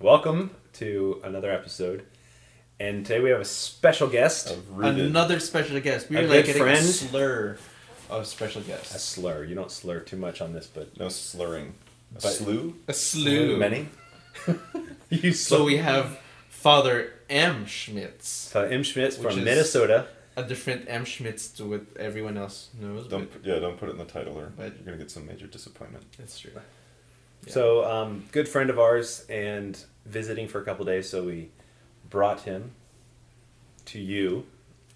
Welcome to another episode. And today we have a special guest, Another special guest. We A were good like getting friend. a slur of special guests. a guests. slur. You don't slur too much on this, but no slurring. A But- slew? A slew. Many? you So we have Father M. Schmitz. So M. Schmitz Which from is- Minnesota. A different M. Schmitz to what everyone else knows. Don't but yeah, don't put it in the title or But- you're gonna get some major disappointment. it's true. Yeah. So, um, good friend of ours and visiting for a couple days, so we brought him to you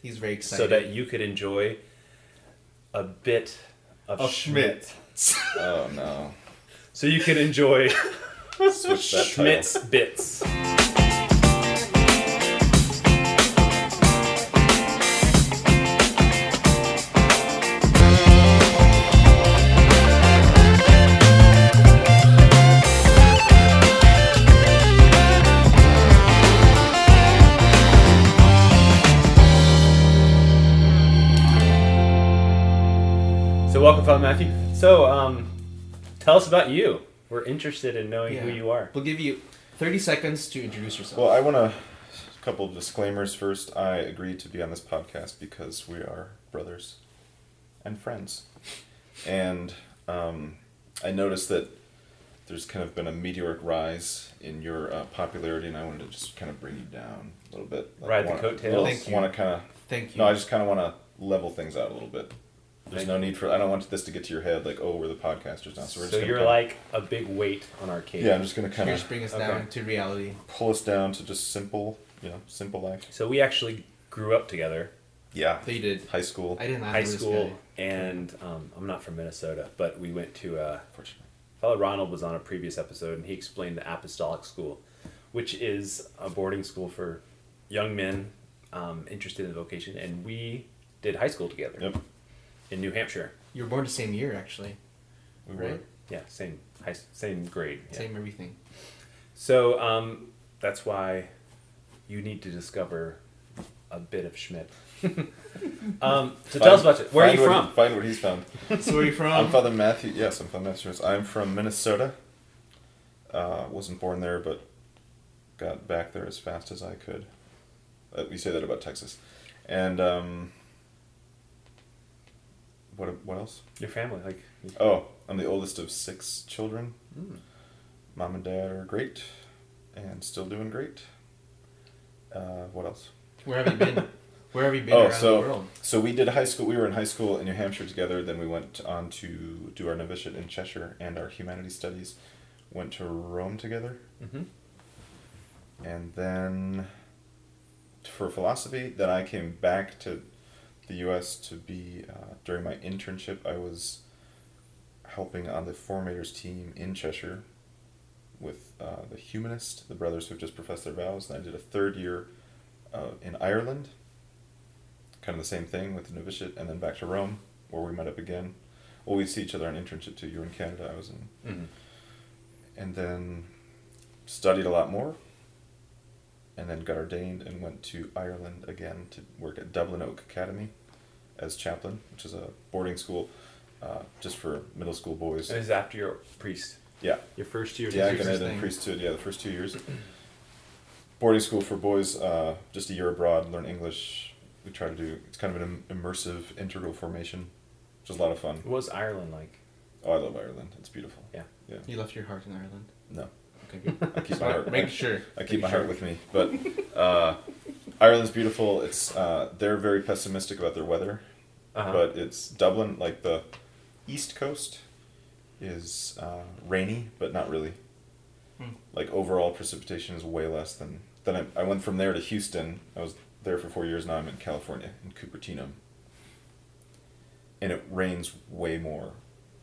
He's very excited. so that you could enjoy a bit of, Of Schmitz. Oh no. So you can enjoy Switch Schmitz bits. Matthew. So, um, tell us about you. We're interested in knowing who you are. We'll give you 30 seconds to introduce yourself. Well, I want to. A couple of disclaimers first. I agreed to be on this podcast because we are brothers and friends. And um, I noticed that there's kind of been a meteoric rise in your uh, popularity, and I wanted to just kind of bring you down a little bit. Ride the wanna- coattails? Thank you. Want to kind of. Thank you. No, I just kind of want to level things out a little bit. There's no need for. I don't want this to get to your head like, oh, we're the podcasters now. So we're just. So gonna you're kinda- like a big weight on our cake. Yeah, I'm just gonna kind Here's of bring us okay. down to reality. pull us down to just simple, you know, simple life. So we actually grew up together, Yeah. They did. High school. I didn't high school, and um, I'm not from Minnesota, but we went to. Uh, Fortunately. Father Ronald was on a previous episode, and he explained the Apostolic School, which is a boarding school for young men um, interested in vocation, and we did high school together Yep. In New Hampshire. You were born the same year, actually. We Right. were. Yeah, same high, same grade. yeah. Same everything. So um, that's why you need to discover a bit of Schmitz. um, so tell us about it. Where are Find you what from? he- find what he's found. So where are you from? I'm Father Matthew. Yes, I'm Father Matthew. I'm from Minnesota. Uh, wasn't born there, but got back there as fast as I could. Uh, we say that about Texas. And um, what? What else? Your family, like Oh, I'm the oldest of six children. Mm. Mom and dad are great, and still doing great. Uh, what else? Where have you been? Where have you been Oh, around so the world? so we did high school. We were in high school in New Hampshire together. Then we went on to do our novitiate in Cheshire and our humanities studies. Went to Rome together, hmm and then for philosophy. Then I came back to the U.S. to be uh, during my internship. I was helping on the formators team in Cheshire with uh, the humanist, the brothers who have just professed their vows. And I did a third year uh, in Ireland, kind of the same thing with the novitiate, and then back to Rome, where we met up again. Well, we see each other on internship too. You were in Canada, I was in, hmm and then studied a lot more, and then got ordained and went to Ireland again to work at Dublin Oak Academy as chaplain, which is a boarding school uh, just for middle school boys. It was after your priest. Yeah. Your first year. Yeah, your Diaconate first and thing? priesthood. Yeah, the first two years. Boarding school for boys, uh, just a year abroad, learn English. We try to do. It's kind of an immersive integral formation, which is a lot of fun. What was Ireland like? Oh, I love Ireland. It's beautiful. Yeah. Yeah. You left your heart in Ireland. No, Okay, good. I keep my heart. Make sure. I keep Make my sure. heart with me. But uh, Ireland's beautiful. It's uh, they're very pessimistic about their weather, Uh-huh. but it's Dublin, like the east coast, is uh, rainy, but not really. Hmm. Like overall precipitation is way less than. Then I, I went from there to Houston. I was there for four years. Now I'm in California in Cupertino. And it rains way more.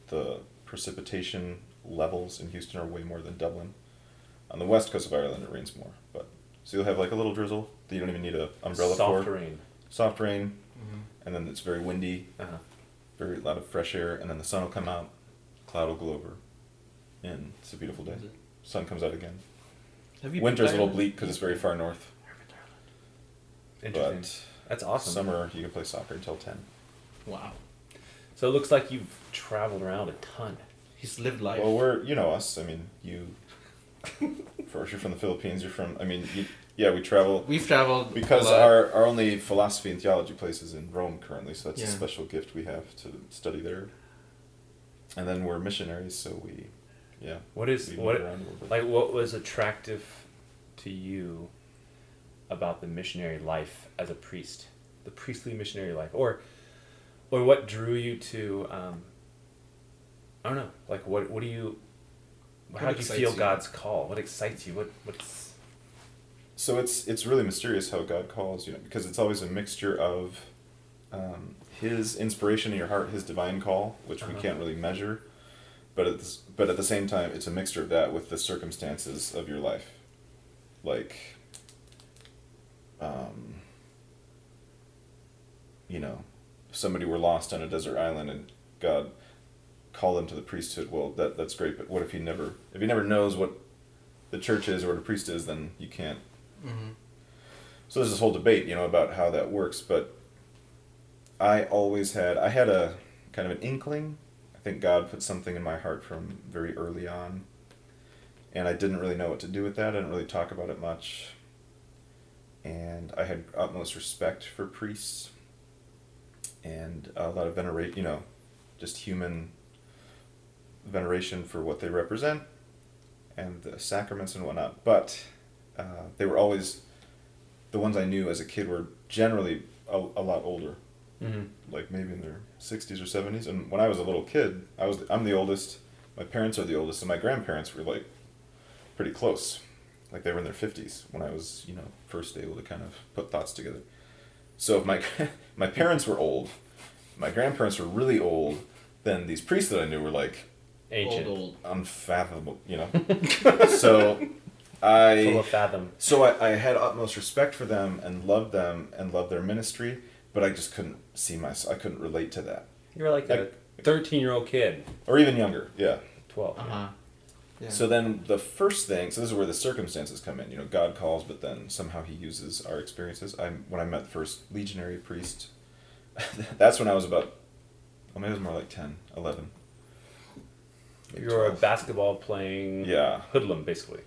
The precipitation levels in Houston are way more than Dublin. On the west coast of Ireland, it rains more, but so you'll have like a little drizzle that you don't even need a umbrella Soft for. rain. Soft rain, Mhm. and then it's very windy, Uh-huh. very lot of fresh air, and then the sun will come out, cloud will go over, and it's a beautiful day. Sun comes out again. Have you Winter's a little bleak because it's very far north, Interesting. but That's awesome. summer you can play soccer until ten. Wow. So it looks like you've traveled around a ton. He's lived life. Well, we're you know us. I mean, you Of course, you're from the Philippines. You're from. I mean, you, yeah, we travel We've traveled because a lot. our our only philosophy and theology place is in Rome currently. So that's a special gift we have to study there. And then we're missionaries, so we, yeah. What is what around a little bit. like what was attractive to you about the missionary life as a priest, the priestly missionary life, or or what drew you to? Um, I don't know. Like what what do you? What How do you feel you? God's call? What excites you? What what's So it's it's really mysterious how God calls you know because it's always a mixture of um, His inspiration in your heart, His divine call, which we Uh-huh. can't really measure, but at this, but at the same time, it's a mixture of that with the circumstances of your life, like, um, you know, if somebody were lost on a desert island and God called them to the priesthood. Well, that that's great, but what if he never if he never knows what the church is or what a priest is, then you can't Mhm. so there's this whole debate, you know, about how that works. But I always had, I had a kind of an inkling. I think God put something in my heart from very early on, and I didn't really know what to do with that. I didn't really talk about it much, and I had utmost respect for priests, and a lot of venerate, you know, just human veneration for what they represent, and the sacraments and whatnot. But uh, they were always the ones I knew as a kid were generally a, a lot older, mm-hmm. like maybe in their sixties or seventies. And when I was a little kid, I was I'm the oldest. My parents are the oldest, and my grandparents were like pretty close, like they were in their fifties when I was you know first able to kind of put thoughts together. So if my my parents were old, my grandparents were really old, then these priests that I knew were like ancient, Old, old. unfathomable, you know. so I full of fathom. so I, I had utmost respect for them and loved them and loved their ministry, but I just couldn't see myself. I couldn't relate to that, You were like a thirteen-year-old kid, or even younger. Yeah. twelve. Uh huh. Yeah. So then the first thing, so this is where the circumstances come in. You know, God calls, but then somehow He uses our experiences. I when I met the first legionary priest, that's when I was about, well, maybe it was more like 10, 11. Maybe You were a basketball playing Yeah, hoodlum, basically.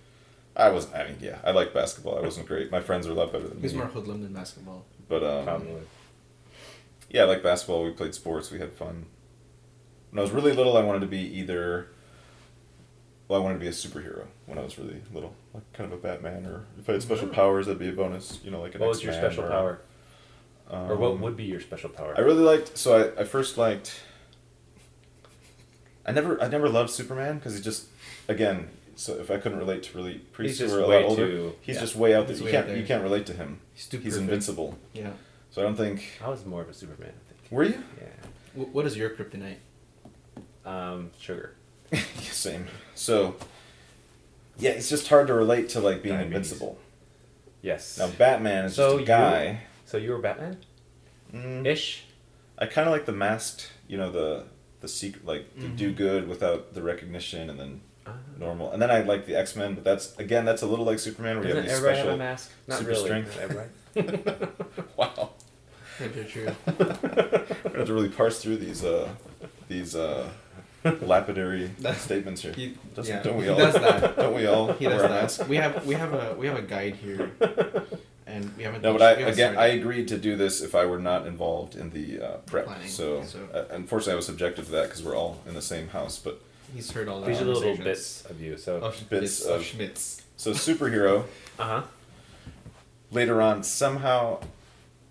I was. I mean, yeah, I like basketball. I wasn't great. My friends were a lot better than me. He's me. more hoodlum than basketball. But um, Probably. Yeah, I like basketball. We played sports. We had fun. When I was really little, I wanted to be either. Well, I wanted to be a superhero when I was really little, like kind of a Batman, or if I had special Oh. powers, that'd be a bonus. You know, like an What was your X-Man special or, power, or what um, would be your special power? I really liked. So I, I first liked. I never I never loved Superman because he just again so if I couldn't relate to really priests He's who just were a way lot older too- he's yeah. just way out there He's you way can't there. you can't relate to him He's too he's invincible Yeah. so I don't think I was more of a Superman, I think. were you Yeah. W- what is your kryptonite? Um, sugar. Same. So, yeah, it's just hard to relate to like being Diabetes. invincible. Yes. Now Batman is So just a you- guy. so you were Batman, Mm, ish. I kind of like the masked, you know, the the secret, like you do good without the recognition, and then Ah. normal. And then I like the X Men, but that's again that's a little like Superman, where you Doesn't have these everybody have special. a mask? Not super really. strength. wow, True, true. we're gonna have to really parse through these uh these uh lapidary statements here. He, yeah, don't we he all? does that. Don't we all He wear does a mask? that. We have we have a we have a guide here, and we haven't. No, but I we haven't again I agreed to do this if I were not involved in the uh, prep. Planning, So, so- Uh, unfortunately, I was subjected to that because we're all in the same house. But He's heard all the These are little bits of you. So. of Bits bits of of- Schmitz. so superhero. Uh huh. later on, somehow,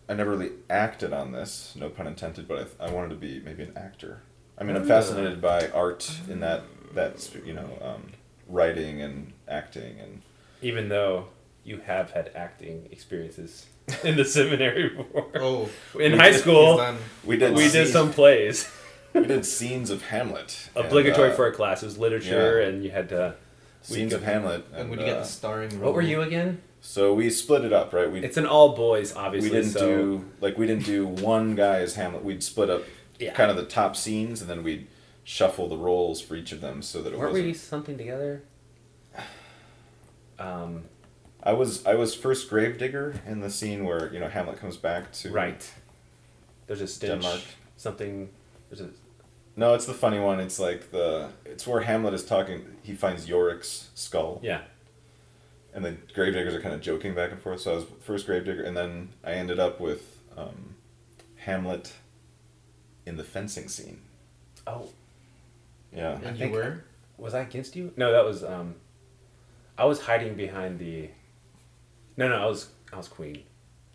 I never really acted on this. No pun intended. But I, th- I wanted to be maybe an actor. I mean, I'm Ah. fascinated by art in that that sp- you know um, writing and acting and Even though you have had acting experiences in the seminary before. Oh, In high did- school, done. we did we did some plays. we did scenes of Hamlet. and, Obligatory uh, for a class. It was literature, yeah. and you had to. scenes of Hamlet. And And, when you get uh, the starring role. What were you again? so we split it up, right? We It's an all boys, obviously. we didn't so do like we didn't do one guy as Hamlet. We'd split up yeah. kind of the top scenes, and then we'd shuffle the roles for each of them so that it Weren't wasn't. we something together? Um, I was I was first gravedigger in the scene where you know Hamlet comes back to right. There's a stench. Denmark. Something. There's a. No, it's the funny one. It's like the it's where Hamlet is talking. He finds Yorick's skull, Yeah. and the gravediggers are kind of joking back and forth. So I was first gravedigger, and then I ended up with um, Hamlet in the fencing scene. Oh, Yeah, And you think- were? was I against you? No, that was um, I was hiding behind the. No, no, I was I was queen,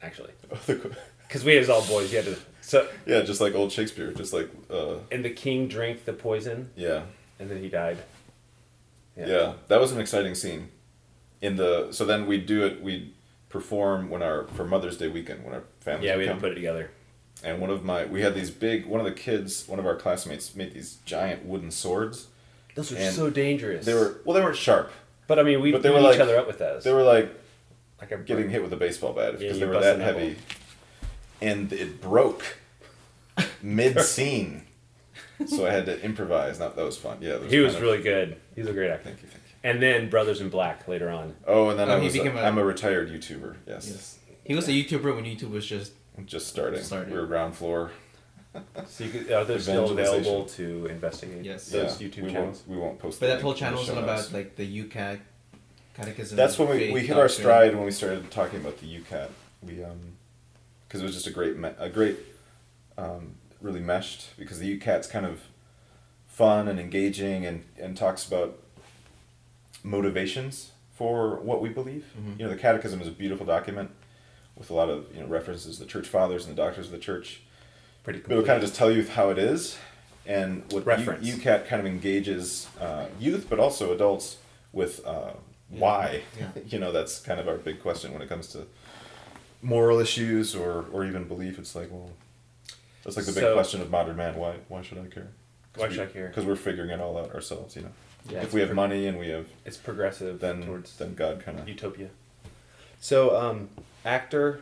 actually, because we as all boys. You had to so yeah, just like old Shakespeare, just like uh, and the king drank the poison yeah, and then he died. yeah, That was an exciting scene. In the so then we do it. we'd perform when our for Mother's Day weekend when our family Yeah, we had to put it together. and one of my we had these big one of the kids one of our classmates made these giant wooden swords Those are And so dangerous. they were well they weren't sharp but I mean, we but they beat were each like- other up with those. they were like like a getting hit with a baseball bat because Yeah, they were that knuckle. heavy and it broke mid scene so i had to improvise that, that was fun yeah that He was of- really good. He's a great actor. thank you thank you And then Brothers in Black later on. oh and then Oh, i he was a, became a- i'm a retired youtuber yes, Yes. He was a YouTuber when YouTube was just. just starting Starting. we were ground floor So you could, are they still available to investigate Yes. those yeah, YouTube we channels? won't, we won't post But that whole link in the channel is show all about like the YOUCAT catechism. That's when we, we hit our stride when we started talking about the YOUCAT. We um, because it was just a great me- a great um, really meshed because the YOUCAT's kind of fun and engaging and and talks about motivations for what we believe. Mhm. You know, the Catechism is a beautiful document with a lot of you know references to the church fathers and the doctors of the church. Pretty cool. it'll kind of just tell you how it is, and what Reference. U- YOUCAT kind of engages uh, youth, but also adults with uh. Why. Yeah. you know, that's kind of our big question when it comes to moral issues or, or even belief. It's like, well, that's like the big So- question of modern man. Why why should I care? Why should I care? Because we're figuring it all out ourselves. You know, Yeah, if we have pro- money and we have, It's progressive then towards then God kind of utopia. So, um, actor,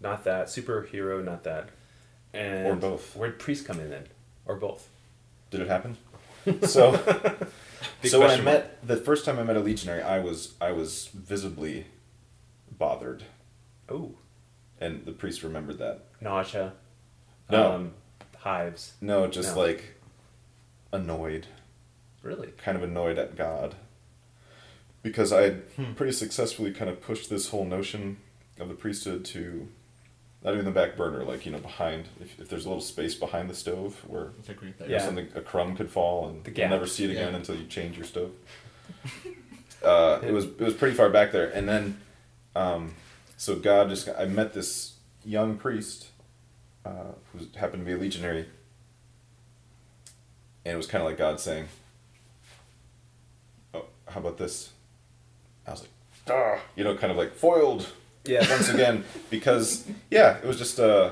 not that. Superhero, not that. And Or both. Where'd priest come in then? Or both? did it happen? So. Big so when I met the first time I met a legionary, I was I was visibly bothered, Oh, and the priest remembered that. nausea. No. Um, hives. No, just No. like annoyed, Really? kind of annoyed at God, because I had Hmm. pretty successfully kind of pushed this whole notion of the priesthood to not even the back burner, like you know behind. If, if there's a little space behind the stove where It's like right there. Yeah. something a crumb could fall and you'll never see it again yeah. until you change your stove. uh, it was it was pretty far back there, and then um, so God just I met this young priest uh, who happened to be a legionary, and it was kind of like God saying, "Oh, how about this?" I was like, "Ah," you know, kind of like foiled Yeah. once again because yeah, it was just uh,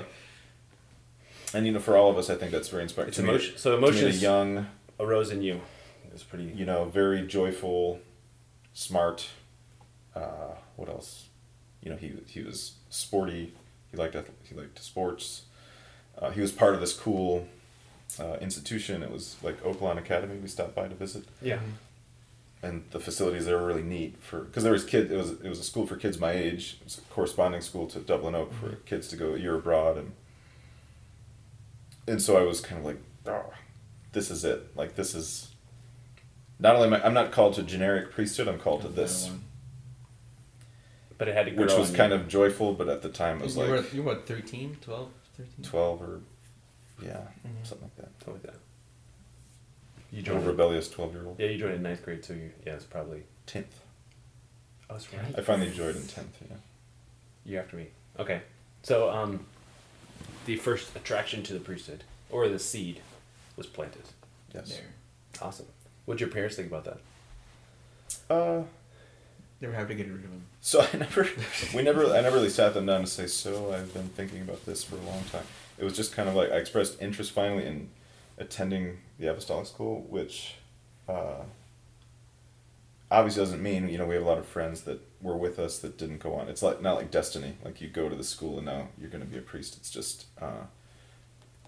and you know, for all of us, I think that's very inspiring. It's To me, emotion. So to me, the emotions young, arose in you. It was pretty. you know, very joyful, smart. Uh, what else? You know, he he was sporty. He liked he liked sports. Uh, he was part of this cool uh, institution. It was like Oaklawn Academy. We stopped by to visit, Yeah. And the facilities there were really neat for because there was kid. It was it was a school for kids my age. It was a corresponding school to Dublin Oak for kids to go a year abroad, and and so I was kind of like, oh, this is it. Like this is. Not only am I, I'm not called to generic priesthood, I'm called to this, But it had to grow. which was kind you. of joyful, but at the time it was you, like were, you were what, 13, 12, 13? 12 or yeah, Mhm. something like that. something like that. You A joined. rebellious 12 year old. Yeah, you joined in ninth grade, so yeah, it's probably. 10th. Oh, that's right. I finally joined in 10th, yeah. You after me. Okay. So, um, the first attraction to the priesthood, or the seed, was planted. Yes. There. Awesome. What'd your parents think about that? Uh, They were happy to get rid of him. so I never, we never, I never really sat them down to say, so I've been thinking about this for a long time. It was just kind of like I expressed interest finally in attending the apostolic school, which uh, obviously doesn't mean you know we have a lot of friends that were with us that didn't go on. It's like not like destiny, like you go to the school and now you're going to be a priest. It's just uh,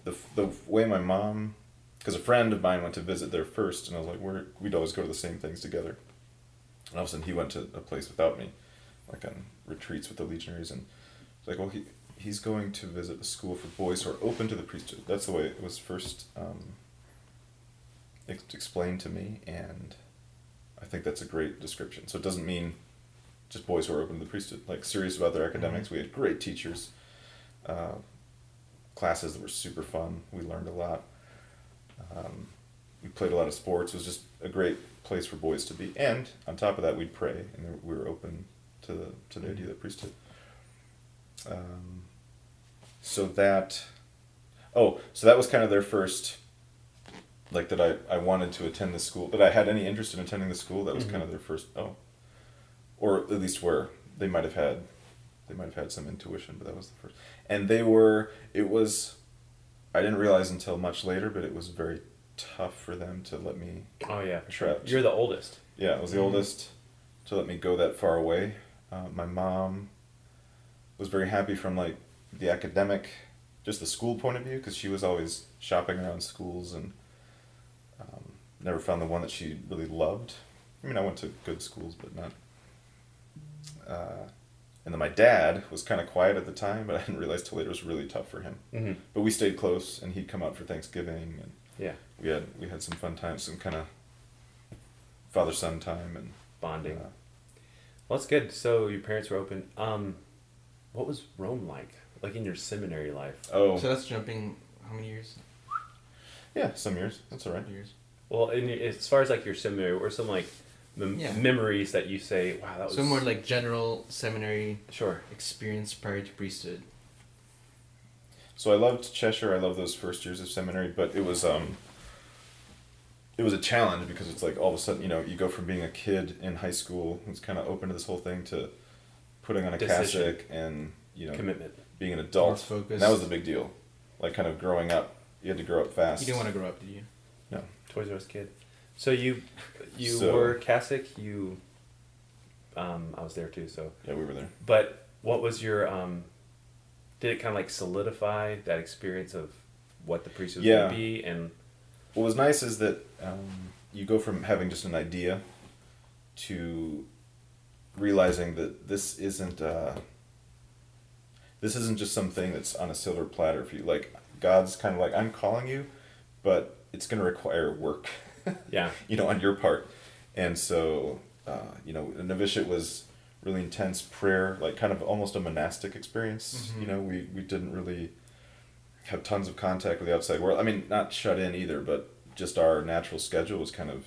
the the way my mom, because a friend of mine went to visit there first, and I was like, we're we'd always go to the same things together. And all of a sudden, he went to a place without me, like on retreats with the legionaries, and it's like, well, he he's going to visit a school for boys who are open to the priesthood. That's the way it was first um, ex- explained to me, and I think that's a great description. So it doesn't mean just boys who are open to the priesthood, like serious about their academics. We had great teachers, uh, classes that were super fun. We learned a lot. Um, we played a lot of sports. It was just a great place for boys to be. And on top of that, we'd pray, and we were open to the to the idea of the priesthood. Um, so that, oh, so that was kind of their first, like that I, I wanted to attend the school, that I had any interest in attending the school. That was kind of their first, oh, or at least where they might have had, they might have had some intuition, but that was the first. And they were, it was, I didn't realize until much later, but it was very tough for them to let me Oh yeah, sure. You're the oldest. yeah, I was the Mhm. oldest to let me go that far away. Uh, my mom was very happy from like the academic, just the school point of view, because she was always shopping around schools and um, never found the one that she really loved. I mean, I went to good schools, but not. Uh, and then my dad was kind of quiet at the time, but I didn't realize till later it was really tough for him. Mm-hmm. But we stayed close, and he'd come out for Thanksgiving, and Yeah, we had we had some fun times, some kind of father son time, and bonding. uh, Well, that's good. So your parents were open. Um, what was Rome like? Like in your seminary life? oh So that's jumping how many years? yeah, some years that's all right. Years. Well, in, as far as like your seminary, or some like mem- Yeah. memories that you say, wow, that was So more like general seminary sure. experience prior to priesthood. So I loved Cheshire. I loved those first years of seminary, but it was um. It was a challenge because it's like all of a sudden you know you go from being a kid in high school who's kind of open to this whole thing to putting on a Decision. cassock and you know Commitment. Being an adult. More focused. And that was the big deal, like kind of growing up. You had to grow up fast. You didn't want to grow up, did you? No. Toys R Us kid. So you, you So- were Catholic. You, um, I was there too. So, Yeah, we were there. but what was your um? Did it kind of like solidify that experience of what the priesthood Yeah. would be and What was nice is that um, you go from having just an idea to realizing that this isn't uh, this isn't just something that's on a silver platter for you. Like God's kind of like I'm calling you, but it's going to require work, yeah, you know, on your part. And so, uh, you know, the novitiate was really intense prayer, like kind of almost a monastic experience. Mhm. You know, we we didn't really have tons of contact with the outside world. I mean, not shut in either, but just our natural schedule was kind of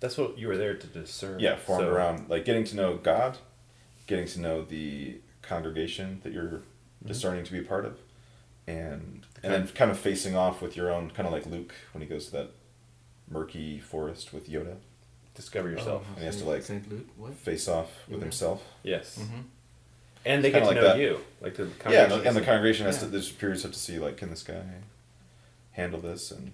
that's what you were there to discern. yeah formed So- around like getting to know God, getting to know the congregation that you're Mhm. discerning to be a part of, and and then kind of facing off with your own kind of like Luke when he goes to that murky forest with Yoda, Discover yourself. Oh, And he has to, like- Saint Luke. What? face off with Yoda. himself. Yes, Mm-hmm. and they Kinda get to like know that. you, like the Yeah, congregation and, and the congregation has to. Yeah. There's periods have to see like, can this guy handle this? And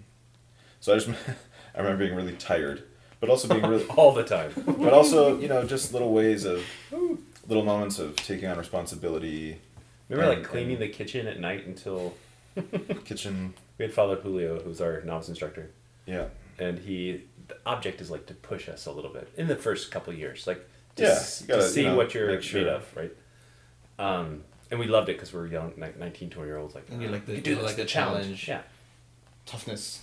so I just, I remember being really tired, but also being really, all the time. but also you know just little ways of, little moments of taking on responsibility. Remember, And- like cleaning and- the kitchen at night until kitchen. we had Father Julio, who's our novice instructor, Yeah, and he the object is like to push us a little bit in the first couple of years, like to, Yeah, s- you to gotta, see you know, what you're make sure. made of, right? Um, and we loved it because we were young, like 19, 20 year olds. Like, And you like the- "We can do this, like the it's a challenge. Yeah. Toughness.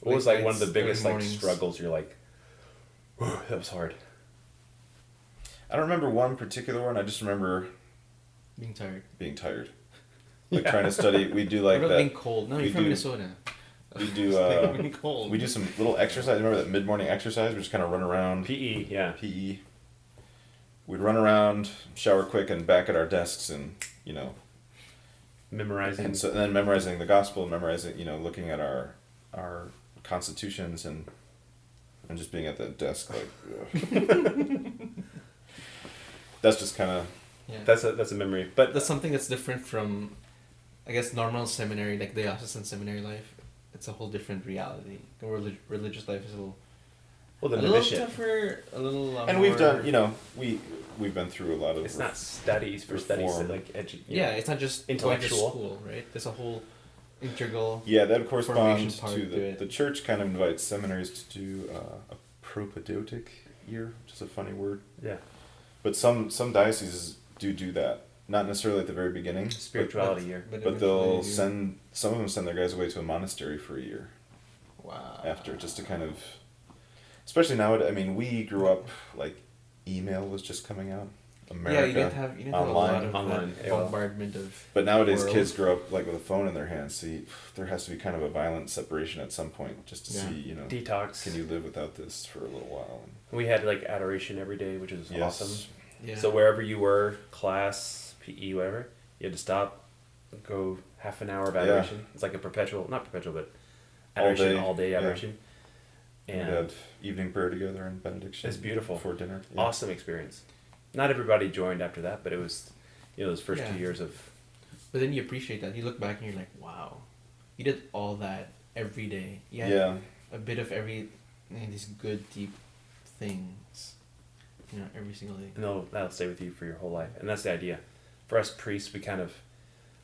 What was Late like one of the biggest like struggles? You're like, "Whew, that was hard. I don't remember one particular one. I just remember Being tired. being tired, like Yeah. trying to study. We do like what about being that. cold? No, we you're from do- Minnesota. We do. Uh, being cold. we do some little exercise. Remember that mid morning exercise? We just kind of run around. PE, yeah. PE. We'd run around, shower quick, and back at our desks, and you know, Memorizing. and so and then memorizing the gospel, memorizing, you know, looking at our our constitutions, and and just being at the desk like. That's just kind of Yeah. that's a that's a memory, but that's something that's different from, I guess, normal seminary, like diocesan seminary life. It's a whole different reality. The relig- religious life is a little, well, the a little tougher, a little. Uh, and we've done, you know, we we've been through a lot of. It's not studies for studies, like edu- you Yeah, know. it's not just Intellectual. Going to school, right? There's a whole integral. Yeah, that corresponds to to the it. the church kind of invites seminaries to do uh, a propedeutic year, which is a funny word. yeah. But some some dioceses do do that, not necessarily at the very beginning. but- Spirituality year. But, eventually they'll you- send some of them send their guys away to a monastery for a year, Wow. after just to kind of, especially now. I mean, we grew up like email was just coming out. America. yeah, you didn't have you didn't have a lot online. of Online, that bombardment of. But nowadays, world. kids grow up like with a phone in their hands. See, there has to be kind of a violent separation at some point, just to Yeah. see, you know, Detox. can you live without this for a little while? We had like adoration every day, which is Yes. awesome. Yeah. So wherever you were, class, PE, whatever, you had to stop, go half an hour of Yeah. It's like a perpetual, not perpetual, but All day, all day yeah. adoration. We'd And have evening prayer together and benediction. It's beautiful. For dinner. Yeah. awesome experience. Not everybody joined after that, but it was, you know, those first Yeah. two years of But then you appreciate that. You look back and you're like, wow, you did all that every day. You had Yeah. a bit of every and these good deep things. You know, every single day. and they'll, that'll stay with you for your whole life. And that's the idea. For us priests, we kind of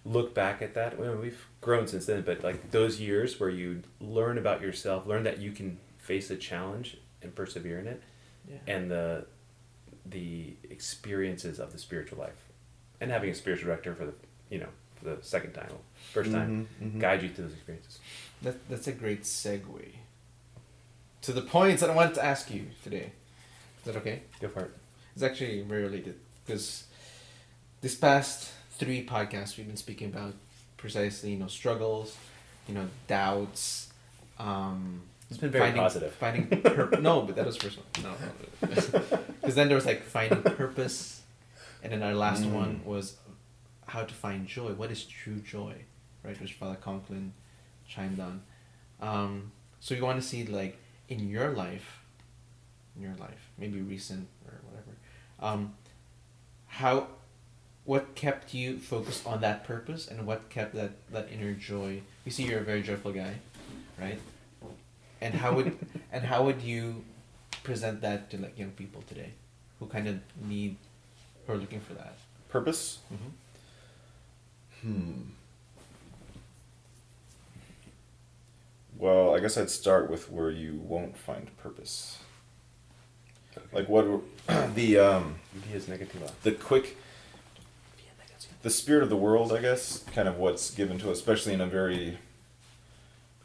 look back at that. Well, we've grown since then, but like those years where you learn about yourself, learn that you can face a challenge and persevere in it, Yeah. and the the experiences of the spiritual life, and having a spiritual director for the you know for the second time, first time, Mhm, mhm. guide you through those experiences. That, that's a great segue to the points that I wanted to ask you today. Is that okay? Go for it. It's actually very related because this past three podcasts we've been speaking about precisely you know struggles, you know doubts. Um, It's been very finding, positive. Finding pur- no, but that was first one. No, because then there was like finding purpose, and then our last Mm. one was how to find joy. What is true joy, right? Which Father Conklin chimed on. Um, so you want to see like in your life, in your life, maybe recent or whatever, um, how, what kept you focused on that purpose, and what kept that that inner joy. We see you're a very joyful guy, right? And how would and how would you present that to like young people today, who kind of need, who are looking for that? Purpose? Mm-hmm. Hmm. Well, I guess I'd start with where you won't find purpose. Like what the um the quick the spirit of the world, I guess, kind of what's given to us, especially in a very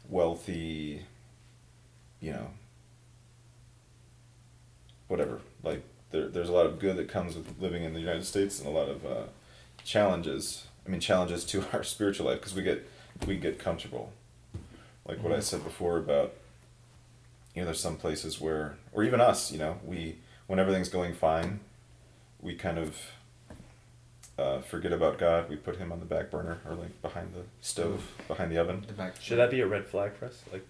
wealthy, you know, whatever. Like there, there's a lot of good that comes with living in the United States, and a lot of uh, challenges. I mean, challenges to our spiritual life because we get we get comfortable. Like what I said before about, you know, there's some places where, or even us, you know, we when everything's going fine, we kind of uh, forget about God. We put Him on the back burner or like behind the stove, behind the oven. The back. Should that be a red flag for us? Like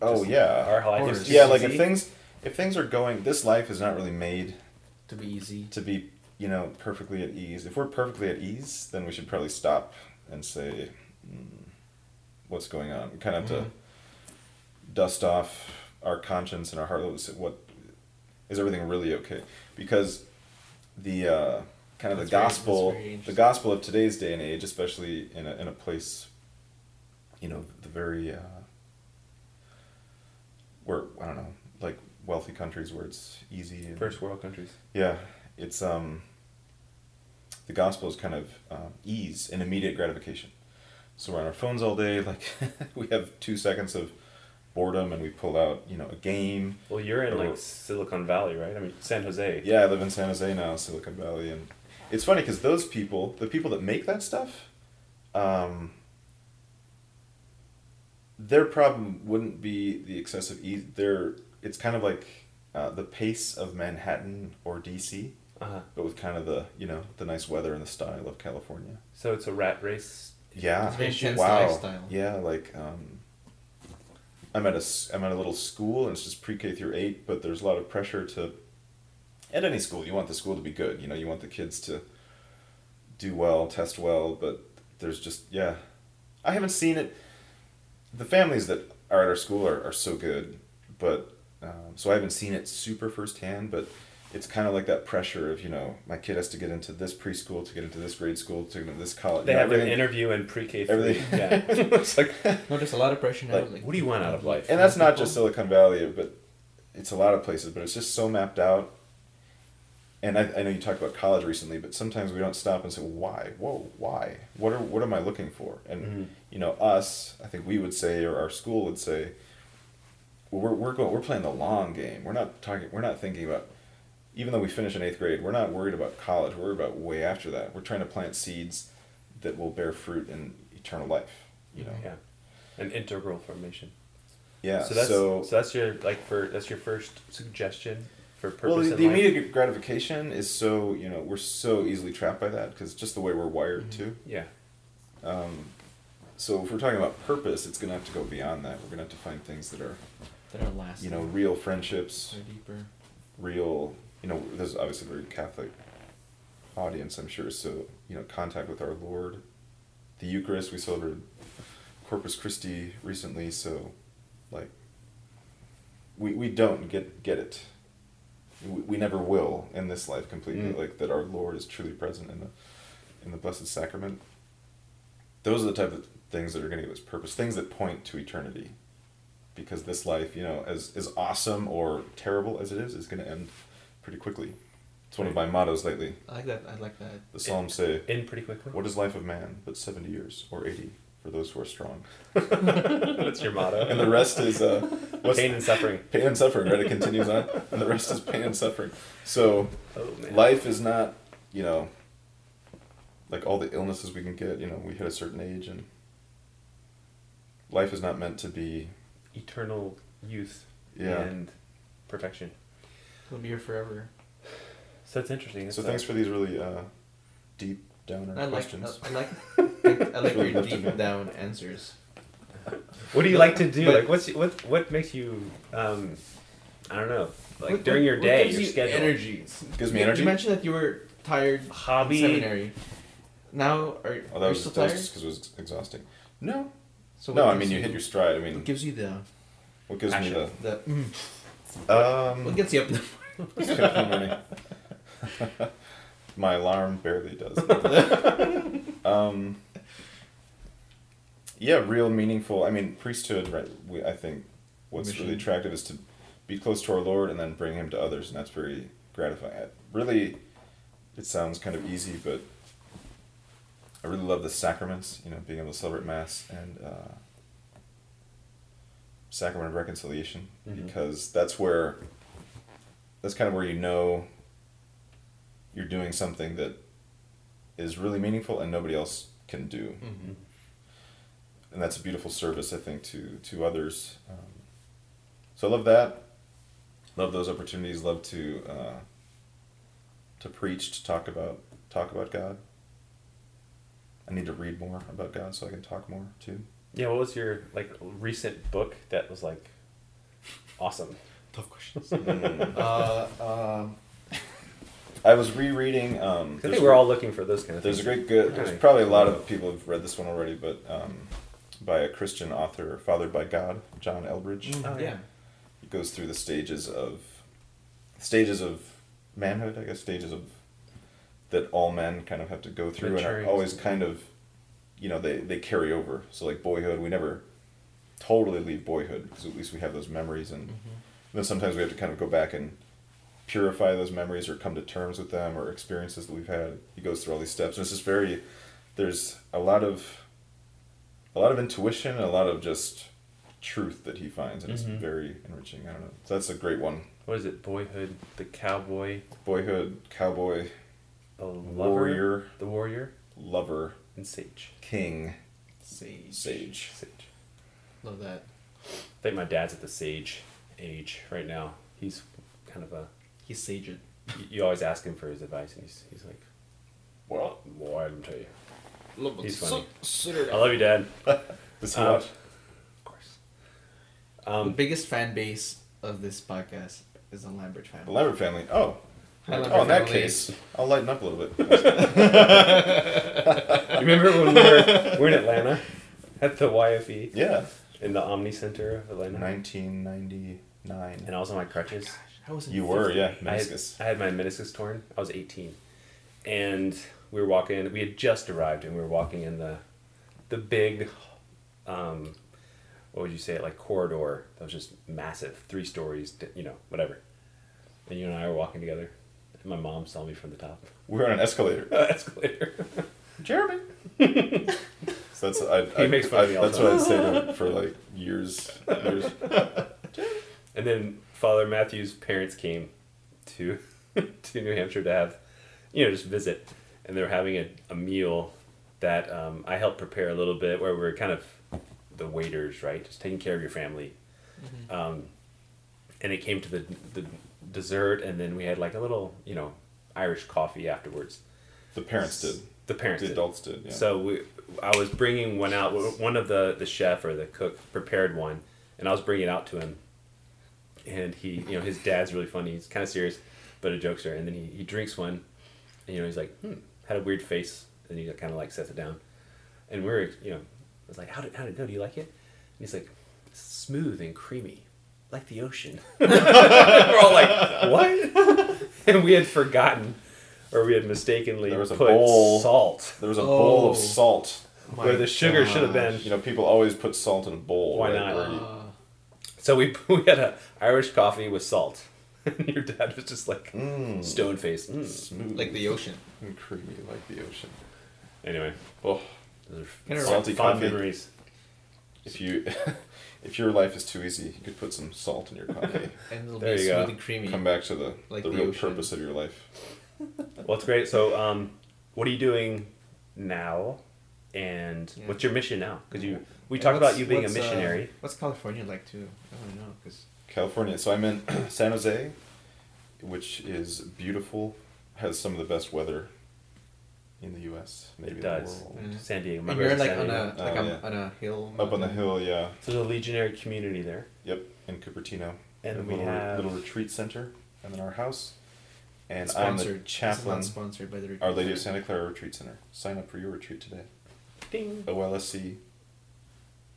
Oh yeah, our life course. is yeah. Like if things if things are going, this life is not really made to be easy? to be you know perfectly at ease. If we're perfectly at ease, then we should probably stop and say, mm, what's going on? We kind of have Mhm. to dust off our conscience and our heart. What is everything really okay? Because the uh, kind of That's the gospel, very the gospel of today's day and age, especially in a in a place, you know, the very uh, where I don't know, like wealthy countries where it's easy. And, first world countries. yeah, it's um. The gospel is kind of um, ease and immediate gratification. So we're on our phones all day. Like we have two seconds of boredom, and we pull out you know a game. Well, you're in like Silicon Valley, right? I mean, San Jose. Yeah, I live in San Jose now, Silicon Valley, and it's funny because those people, the people that make that stuff, um, their problem wouldn't be the excessive ease. Their it's kind of like uh, the pace of Manhattan or DC, Uh-huh. but with kind of the you know the nice weather and the style of California. So it's a rat race. Yeah. It's wow. lifestyle. Yeah, like um, I'm at a I'm at a little school and it's just pre K through eight, but there's a lot of pressure to. At any school, you want the school to be good. You know, you want the kids to do well, test well, but there's just yeah, I haven't seen it. The families that are at our school are, are so good, but um, so I haven't seen it super firsthand, but it's kind of like that pressure of you know my kid has to get into this preschool to get into this grade school to get into this college. They you know, have an interview in pre-K. everything- Yeah. it's like, No, there's a lot of pressure now. Like, Like, what do you want out of life? and that's not just Silicon Valley, but it's a lot of places. But it's just so mapped out. And I, I know you talked about college recently, but sometimes we don't stop and say, "Why? Whoa, why? What are what am I looking for?" And Mhm. you know, us, I think we would say, or our school would say, we're we're going we're playing the long game. We're not talking. We're not thinking about. Even though we finish in eighth grade, we're not worried about college. We're worried about way after that. We're trying to plant seeds that will bear fruit in eternal life. You know. Yeah. An integral formation. Yeah. So that's so so, that's your like for that's your first suggestion for purpose well, the, in the life? immediate gratification is so you know we're so easily trapped by that because just the way we're wired Mhm. too. Yeah. Um, so if we're talking about purpose, it's gonna have to go beyond that. We're gonna have to find things that are That are lasting. you know real friendships, They're deeper. real you know there's obviously a very Catholic audience I'm sure. So you know contact with our Lord, the Eucharist. We celebrated Corpus Christi recently, so like we we don't get get it. We, we never will in this life completely. Mm. Like that, our Lord is truly present in the in the Blessed Sacrament. Those are the type of things that are going to give us purpose. Things that point to eternity, because this life, you know, as as awesome or terrible as it is, is going to end pretty quickly. It's one of my mottos lately. I like that. I like that. The Psalms say, In pretty quickly. "What is life of man but seventy years or eighty for those who are strong?" That's your motto. And the rest is uh, pain and suffering. pain and suffering. Right? It continues on, and the rest is pain and suffering. So Oh life is not, you know, like all the illnesses we can get. You know, we hit a certain age, and life is not meant to be. eternal youth Yeah. and perfection. It'll be here forever. So that's interesting. So It's, thanks uh, for these really uh, deep downer I like. questions. I, I like. I like Really your deep me. down answers. What do you like to do? But- like, what's what what makes you? Um, I don't know. Like What- during what- your what day, gives your you schedule, Energies. Gives me You- energy. You mentioned that you were tired. in hobby. Seminary. Now are, Oh, are that you was still that tired? because it was exhausting. No, So no. I mean, you hit your stride. I What mean, gives you the what gives me the the? Mm, um. what gets you up? in the- It's good for the morning. My alarm barely does. um, yeah, real meaningful. I mean, priesthood. Right. We, I think what's really attractive is to be close to our Lord and then bring Him to others, and that's very gratifying. I- Really, it sounds kind of easy, but I really love the sacraments. You know, being able to celebrate Mass and uh, sacrament of reconciliation Mhm. because that's where that's kind of where you know you're doing something that is really meaningful and nobody else can do. Mhm. and that's a beautiful service i think to to others. Um, so i love that. Love those opportunities. Love to uh, to preach to talk about talk about god. I need to read more about god so i can talk more too Yeah. What was your like recent book that was like awesome? Tough questions. Mm. uh, uh, i was rereading um, I think we're all looking for those kind of things. There's a great good. There's Right. probably a lot of people who've read this one already, but um, by a Christian author, fathered by God, John Eldredge. mm, Oh, yeah. yeah. He goes through the stages of stages of manhood, I guess, stages of that all men kind of have to go through, and are always kind of, you know, they they carry over. So like boyhood, we never totally leave boyhood because at least we have those memories, and then sometimes we have to kind of go back and purify those memories or come to terms with them or experiences that we've had. He goes through all these steps, and it's just very. There's a lot of. A lot of intuition, and a lot of just truth that he finds, and Mhm. it's very enriching. I don't know. So that's a great one. What is it? Boyhood, the cowboy, Boyhood, cowboy, the lover, warrior, the warrior, lover, and sage. king, Sage. sage. Sage. Love that. I think my dad's at the sage age right now. He's kind of a. He's saged. You, you always ask him for his advice, and he's he's like, Well, "Boy, let me tell you." Love He's funny. Consider I love you, Dad. does he Um, watch? Of course. the Um, biggest fan base of this podcast is the Lambert family. The family. Lambert family. Oh. Hi, oh, in that family. case, I'll lighten up a little bit. remember when we were, we were in Atlanta at the YFE yeah. in the Omni Center of Atlanta, 1999. and I was on my crutches. I was in You were, fifth- yeah, I had, meniscus. I had my meniscus torn. I was 18, and we were walking. We had just arrived, and we were walking in the, the big, um, what would you say, like corridor that was just massive, three stories, you know, whatever. And you and I were walking together, and my mom saw me from the top We were on an escalator. escalator. Jeremy. so that's I. He I, makes fun I, of me all the That's what I'd say to him for like years. years. And then Father Matthew's parents came to to New Hampshire to have, you know, just visit, and they were having a, a meal that um, I helped prepare a little bit, where we are kind of the waiters, right, just taking care of your family. Um, and it came to the the dessert, and then we had like a little, you know, Irish coffee afterwards. The parents did. The parents, The did. adults did. Yeah. So we, I was bringing one out. One of the the chef or the cook prepared one, and I was bringing it out to him. And he, you know, his dad's really funny. He's kind of serious, but a jokester. And then he, he drinks one, and you know, he's like, hmm, had a weird face, and he kind of like sets it down. And we are you know, I was like, how did how did it go? Do you like it? And he's like, smooth and creamy, like the ocean. we're all like, what? and we had forgotten, or we had mistakenly There was a put bowl. salt there was a bowl of Oh. salt. Where the sugar should have been. You know, people always put salt in a bowl. Why right, not? Uh, So we we had a Irish coffee with salt. And your dad was just like Mm. stone faced. Mm. smooth like the ocean. and creamy like the ocean. Anyway, Oh, those are salty fond coffee. memories. if you if your life is too easy, you could put some salt in your coffee. And it'll There be you go. and creamy. Come back to the Like the, the real ocean. purpose of your life. Well, it's great. So, um, what are you doing now? And Yeah. what's your mission now? Because you we And talked about you being a what's, uh, missionary. what's California like too? I don't know because California. So I'm in San Jose, which is beautiful, has some of the best weather in the U.S. Maybe it does. the world. Yeah. San Diego. My and you're like on a like Oh, on, yeah. on a hill. Up on the hill, yeah. So there's a legionary community there. Yep, in Cupertino. And a we little, have- little retreat center, and then our house. And I'm the Sponsored. This is chaplain. not sponsored by the Our Lady of Santa Clara Retreat Center. Sign up for your retreat today. Ding. OLSC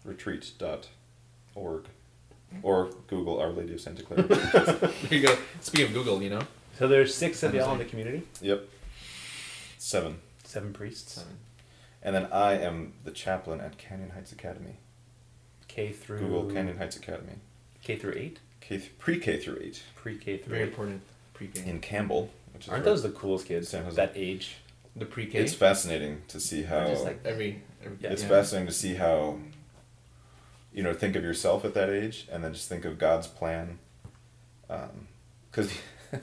retreat.org. Mm-hmm. Or Google Our Lady of Santa Clara. there you go. Speaking of Google, you know. So there's six of San y'all in the community. yep. Seven. Seven priests. Seven. And then I am the chaplain at Canyon Heights Academy. K through Google Canyon Heights Academy. K through eight. K th- pre-K through 8 Pre K through Very eight. important pre-K. in Campbell, which is Aren't those the coolest kids? San Jose. That age. the pre-K. It's fascinating to see how just like every. every Yeah. it's yeah. fascinating to see how you know think of yourself at that age and then just think of god's plan um, because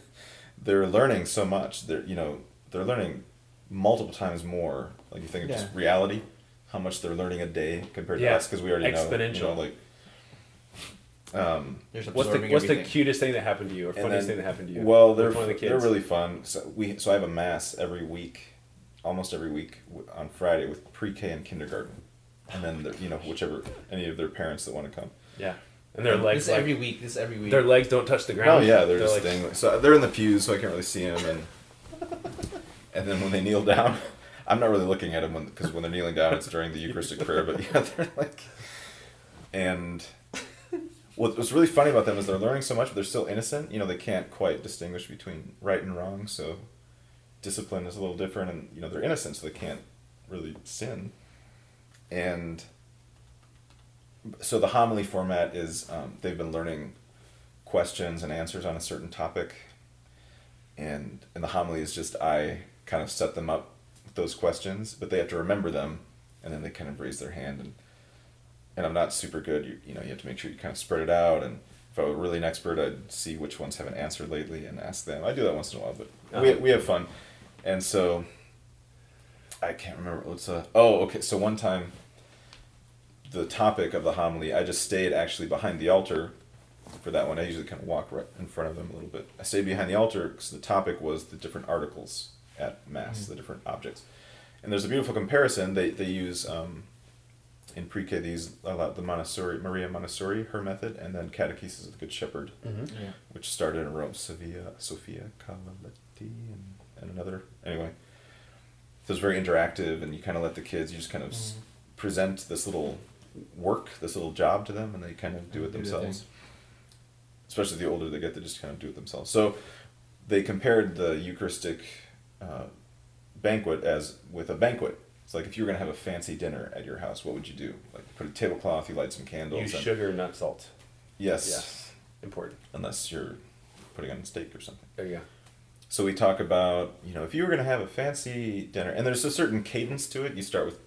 they're learning so much they're you know they're learning multiple times more like you think of just reality how much they're learning a day compared to us because we already know you know like um, What's the absorbing What's the cutest thing that happened to you, or funniest then- thing that happened to you? well they're with one of the kids. they're really fun so we so i have a mass every week almost every week on friday with pre-k and kindergarten and then the, you know whichever any of their parents that want to come yeah, and their and legs This like, every week. This every week. their legs don't touch the ground. Oh yeah, they're, just like, staying. So they're in the pews, so I can't really see them, and and then when they kneel down, I'm not really looking at them because when they're kneeling down, it's during the Eucharistic prayer. But yeah, they're like, and what what's really funny about them is they're learning so much, but they're still innocent. You know, they can't quite distinguish between right and wrong. So discipline is a little different, and you know they're innocent, so they can't really sin. And so the homily format is um, they've been learning questions and answers on a certain topic and and the homily is just i kind of set them up with those questions but they have to remember them and then they kind of raise their hand and and i'm not super good you, you know you have to make sure you kind of spread it out and if i were really an expert i'd see which ones haven't answered lately and ask them i do that once in a while but we, Uh-huh. we have fun and so i can't remember what's uh oh okay so one time the topic of the homily, I just stayed actually behind the altar for that one. I usually kind of walk right in front of them a little bit. I stayed behind the altar because the topic was the different articles at Mass, the different objects. And there's a beautiful comparison. They, they use, um, in pre-K, these use a lot the Montessori, Maria Montessori, her method, and then Catechesis of the Good Shepherd, Mhm. Yeah. which started in Rome, Sevilla, Sofia Cavalletti, and, and another. Anyway, so it's very interactive, and you kind of let the kids, you just kind of s Mhm. present this little work, this little job to them, and they kind of do it themselves. thing. Especially the older they get, they just kind of do it themselves. So they compared the Eucharistic uh, banquet as with a banquet. It's like if you were going to have a fancy dinner at your house, what would you do? Like put a tablecloth, you light some candles. Use and- sugar, not salt. Yes, Yes, important. unless you're putting on steak or something. There you go. So we talk about, you know, if you were going to have a fancy dinner, and there's a certain cadence to it. You start with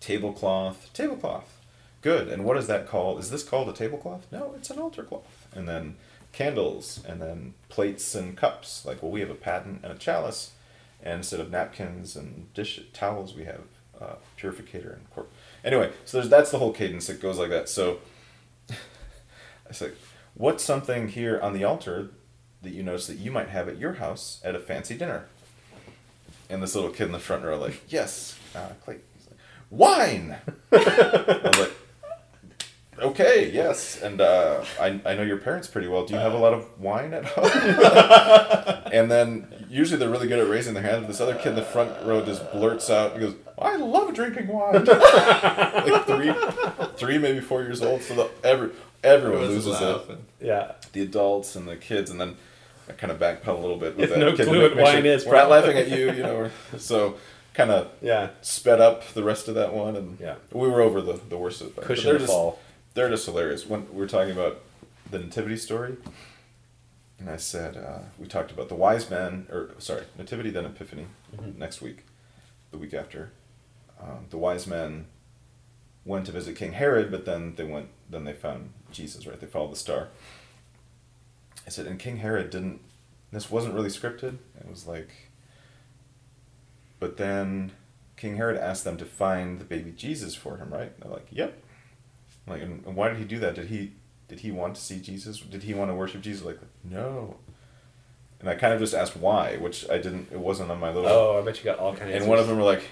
tablecloth, tablecloth. Good. And what is that called? Is this called a tablecloth? No, it's an altar cloth. And then candles, and then plates and cups. Like, well, we have a paten and a chalice, and instead of napkins and dish towels, we have uh, purificator and cork. Anyway, so there's that's the whole cadence. It goes like that. So I said, what's something here on the altar that you notice that you might have at your house at a fancy dinner? And this little kid in the front row, like, yes, uh, like, Wine. I was like, okay, yes, and uh, I I know your parents pretty well. Do you have a lot of wine at home? and then usually they're really good at raising their hand. This other kid in the front row just blurts out and goes, "I love drinking wine." like three, three maybe four years old. So the, every everyone Everyone's loses it. Yeah. The adults and the kids, and then I kind of backpedal a little bit with Have that no kid to clue make- what make wine is, We're not laughing at you, you know. So kind of Yeah. sped up the rest of that one, and Yeah. we were over the the worst of it. Cushion they're just- fall. They're just hilarious. When we are talking about the nativity story, and I said uh, we talked about the wise men, or sorry, nativity then epiphany Mhm. next week, the week after. Um, the wise men went to visit King Herod, but then they went, then they found Jesus. Right, they followed the star. I said, and King Herod didn't. This wasn't really scripted. It was like. But then King Herod asked them to find the baby Jesus for him, right? They're like, "Yep." Like, and, and why did he do that? Did he did he want to see Jesus? Did he want to worship Jesus? Like, no. And I kind of just asked why, which I didn't. It wasn't on my little. Oh, I bet you got all kind of. and one of them were like,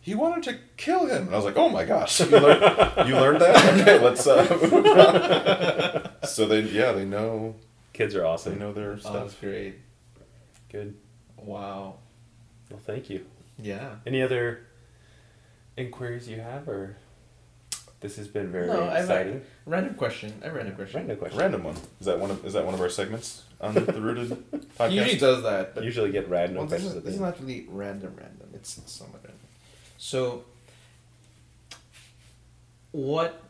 "He wanted to kill him," and I was like, "Oh my gosh, you learned, you learned that? Okay, let's." Uh, so they, yeah, they know, Kids are awesome. they know their Oh, that's stuff. great. Good. Wow. Well, thank you. Yeah. Any other inquiries you have, or this has been very No, I've- exciting? Random question. I random question. Random question. Random one. Is that one of is that one of our segments on the Rooted podcast? He usually does that, but Usually get random well, this, questions is, this is not really random. Random. It's somewhat random. So, what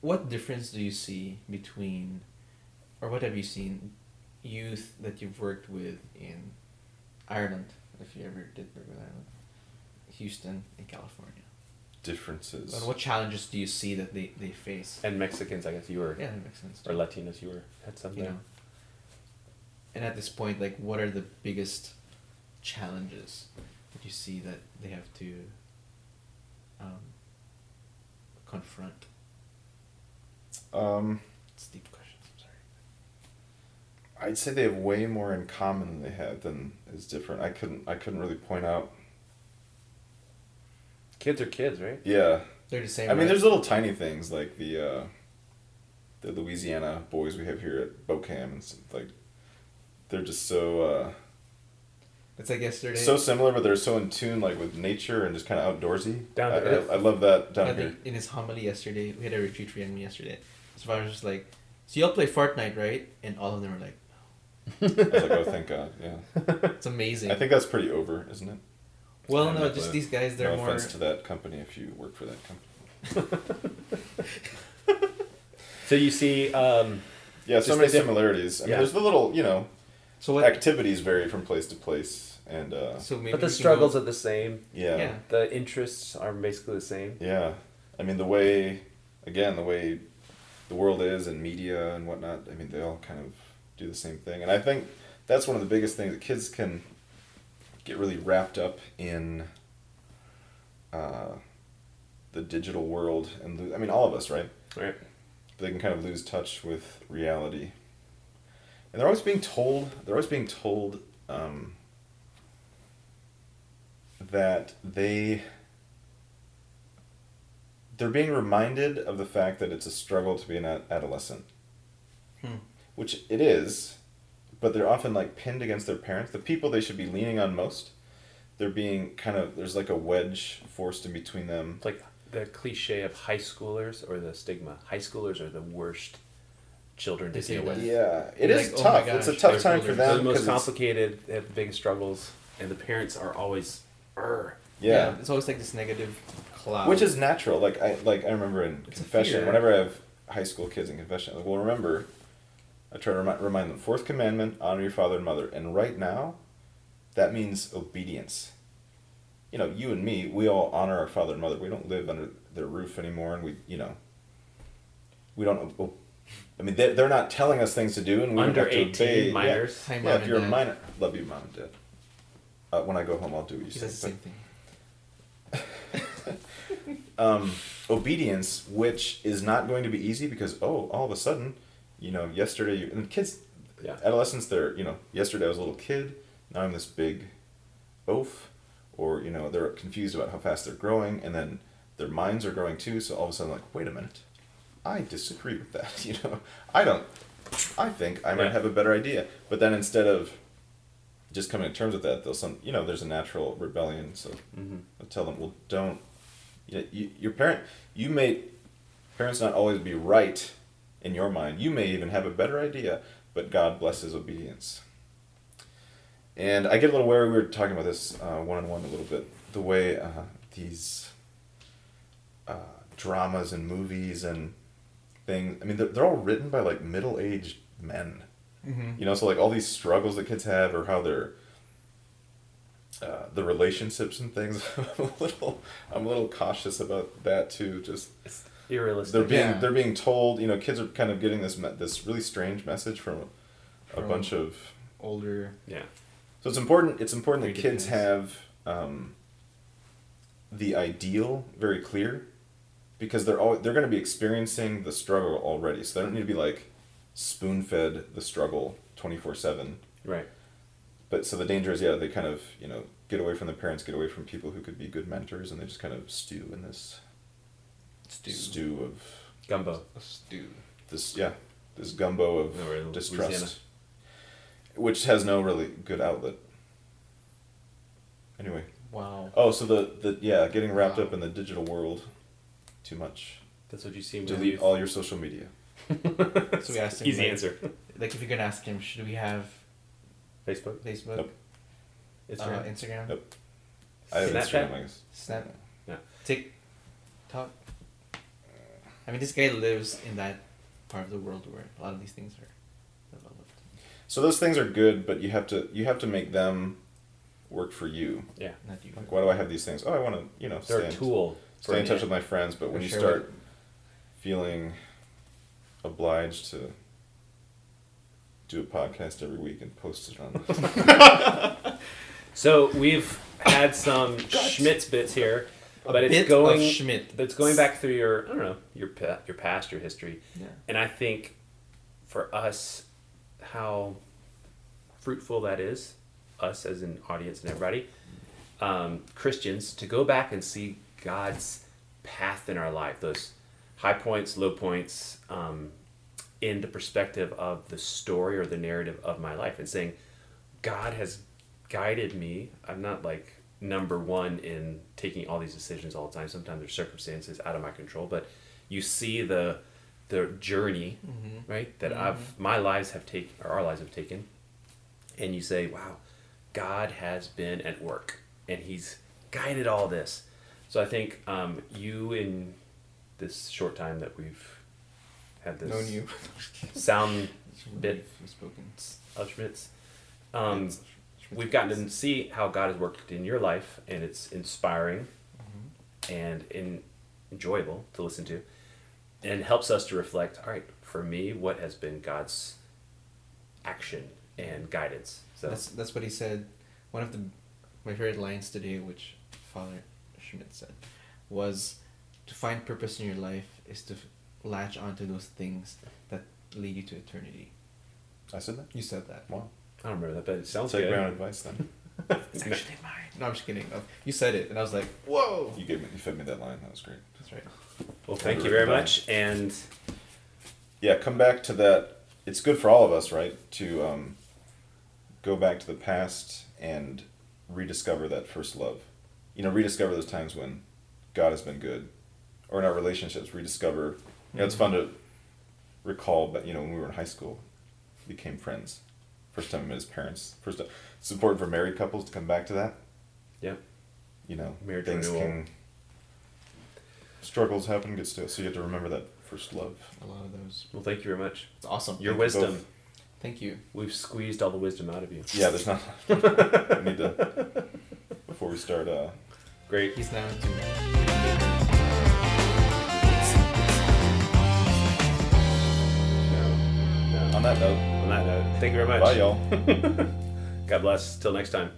what difference do you see between, or what have you seen, youth that you've worked with in Ireland, if you ever did work with Ireland, Houston, and California? Differences. And what challenges do you see that they, they face? And Mexicans, I guess you were, Yeah, that makes sense. or Latinos, you were had something. you know. And at this point, like, what are the biggest challenges that you see that they have to um, confront? Um, It's deep questions. I'm sorry. I'd say they have way more in common than they have than is different. I couldn't I couldn't really point out. Kids are kids, right? Yeah, They're the same. I mean, there's little tiny things like the uh, the Louisiana boys we have here at Bocam and s- like they're just so uh, It's like yesterday. so similar, but they're so in tune like with nature and just kind of outdoorsy. Down I, to earth. I, I love that I down here. think in his homily yesterday, we had a retreat for enemy yesterday. So I was just like, "So y'all play Fortnite, right?" And all of them were like, I was like, oh, thank God, yeah. "It's amazing." I think that's pretty over, isn't it? Well, no, but- just these guys. They're no more. offense to that company if you work for that company. So you see, um, Yeah, so Just many similarities. I mean, Yeah. there's the little, you know, So what? activities vary from place to place, and uh, so maybe but the struggles go- are the same. yeah, Yeah. The interests are basically the same. yeah. I mean, the way, again, the way the world is and media and whatnot. I mean, they all kind of do the same thing, and I think that's one of the biggest things that kids can get really wrapped up in. Uh, the digital world and I mean all of us, right? Right. they can kind of lose touch with reality. And they're always being told, they're always being told um, that they, they're being reminded of the fact that it's a struggle to be an adolescent, Hmm. which it is, but they're often like pinned against their parents, the people they should be leaning on most. They're being kind of, there's like a wedge forced in between them. It's like the cliche of high schoolers or the stigma. High schoolers are the worst children They to say deal with. Yeah, it They're is like, "Oh my tough. it's a tough time for children." They're them. the most 'cause it's- complicated. They have the biggest struggles, and the parents are always. "Urgh." yeah. It's always like this negative cloud. which is natural. Like I like I remember in It's confession. Whenever I have high school kids in confession, like, well, remember, I try to remind, remind them fourth commandment: honor your father and mother. And right now, that means obedience. You know, you and me, we all honor our father and mother. We don't live under their roof anymore, and we, you know, we don't I mean, they're, they're not telling us things to do, and we Under have to 18 obey. Yeah. minors. Hi, Yeah, if you're a Dad. minor, love you, mom and dad. Uh, when I go home, I'll do what you He say. says the same thing. um, obedience, which is not going to be easy because oh, all of a sudden, you know, yesterday you and kids, Yeah. adolescents, they're you know, yesterday I was a little kid, now I'm this big oaf, or you know, they're confused about how fast they're growing, and then their minds are growing too. So all of a sudden, like, wait a minute, I disagree with that. You know, I don't. I think I might Yeah. have a better idea, but then instead of just coming to terms with that, they'll some you know, there's a natural rebellion. So Mhm. I tell them, well, don't. You, you, your parent, you may, parents not always be right in your mind. You may even have a better idea, but God blesses obedience. And I get a little wary. We were talking about this one on one a little bit. The way uh, these uh, dramas and movies and things. I mean, they're, they're all written by like middle aged men. Mm-hmm. You know, so like all these struggles that kids have, or how they're uh, the relationships and things. I'm a little, I'm a little cautious about that too. Just irrealistic. they're being Yeah. they're being told. You know, kids are kind of getting this me- this really strange message from a From- bunch of. Older. yeah. So it's important. It's important that kids Ridiculous. have um, the ideal very clear, because they're all they're going to be experiencing the struggle already. So they don't need to be like spoon fed the struggle twenty four seven. Right. But so the danger is, yeah, they kind of, you know, get away from the parents, get away from people who could be good mentors, and they just kind of stew in this Stew. stew of Gumbo. A stew. this, yeah, this gumbo of No, distrust, Louisiana. which has no really good outlet. Anyway, Wow. oh, so the the yeah, getting wrapped Wow. up in the digital world, too much. That's what you see. when Delete all your social media. So we asked him. Easy like, answer. Like, if you're gonna ask him, should we have Facebook, Facebook, Nope. Instagram. Uh, Instagram, Nope. I have Snapchat? Instagram, I guess. Snap, Yeah. TikTok? I mean, this guy lives in that part of the world where a lot of these things are developed. So those things are good, but you have to you have to make them work for you. Yeah. Not you. Like, why do I have these things? Oh, I want to, you know, They're stay a in, tool. for stay in touch with my friends. But when you share start feeling obliged to do a podcast every week and post it on, So we've had some Schmitz bits here, A but it's going. Schmitz. But it's going back through your I don't know your your past, your history, Yeah. and I think for us, how fruitful that is, us as an audience and everybody, um, Christians, to go back and see God's path in our life, those high points, low points, um, in the perspective of the story or the narrative of my life, and saying, God has guided me. I'm not like number one in taking all these decisions all the time. Sometimes there's circumstances out of my control, but you see the the journey, Mhm. right? That Mhm. I've my lives have taken or our lives have taken, and you say, "Wow, God has been at work, and He's guided all this." So I think um, you in this short time that we've had this Known you. sound bit spoken. of Schmitz, um, we've gotten to see how God has worked in your life, and it's inspiring Mhm. and in, enjoyable to listen to, and helps us to reflect. All right, for me, what has been God's action and guidance? So That's that's what he said. One of the my favorite lines today, which Father Schmitz said, was to find purpose in your life is to f- latch onto those things that lead you to eternity. I said that. You said that. Wow. I don't remember that, but it sounds like good. my own advice then. It's actually mine. No, I'm just kidding. No, you said it, and I was like, whoa. You gave me, you fed me that line. That was great. That's right. Well, thank you very much, and yeah, come back to that. It's good for all of us, right? To um, go back to the past and rediscover that first love. You know, rediscover those times when God has been good, or in our relationships, rediscover. You know, it's fun to recall, but you know, when we were in high school, we became friends. First time I met his parents. First time. It's important for married couples to come back to that. yeah, You know, married things renewal. can struggles happen, get still. So you have to remember that first love. A lot of those. well, thank you very much. It's awesome. Your Thank wisdom, both. Thank you. we've squeezed all the wisdom out of you. Yeah, there's not. we need to before we start. Uh, Great. He's now into. you On that note, On that note, thank you very much. bye, y'all. God bless. Till next time.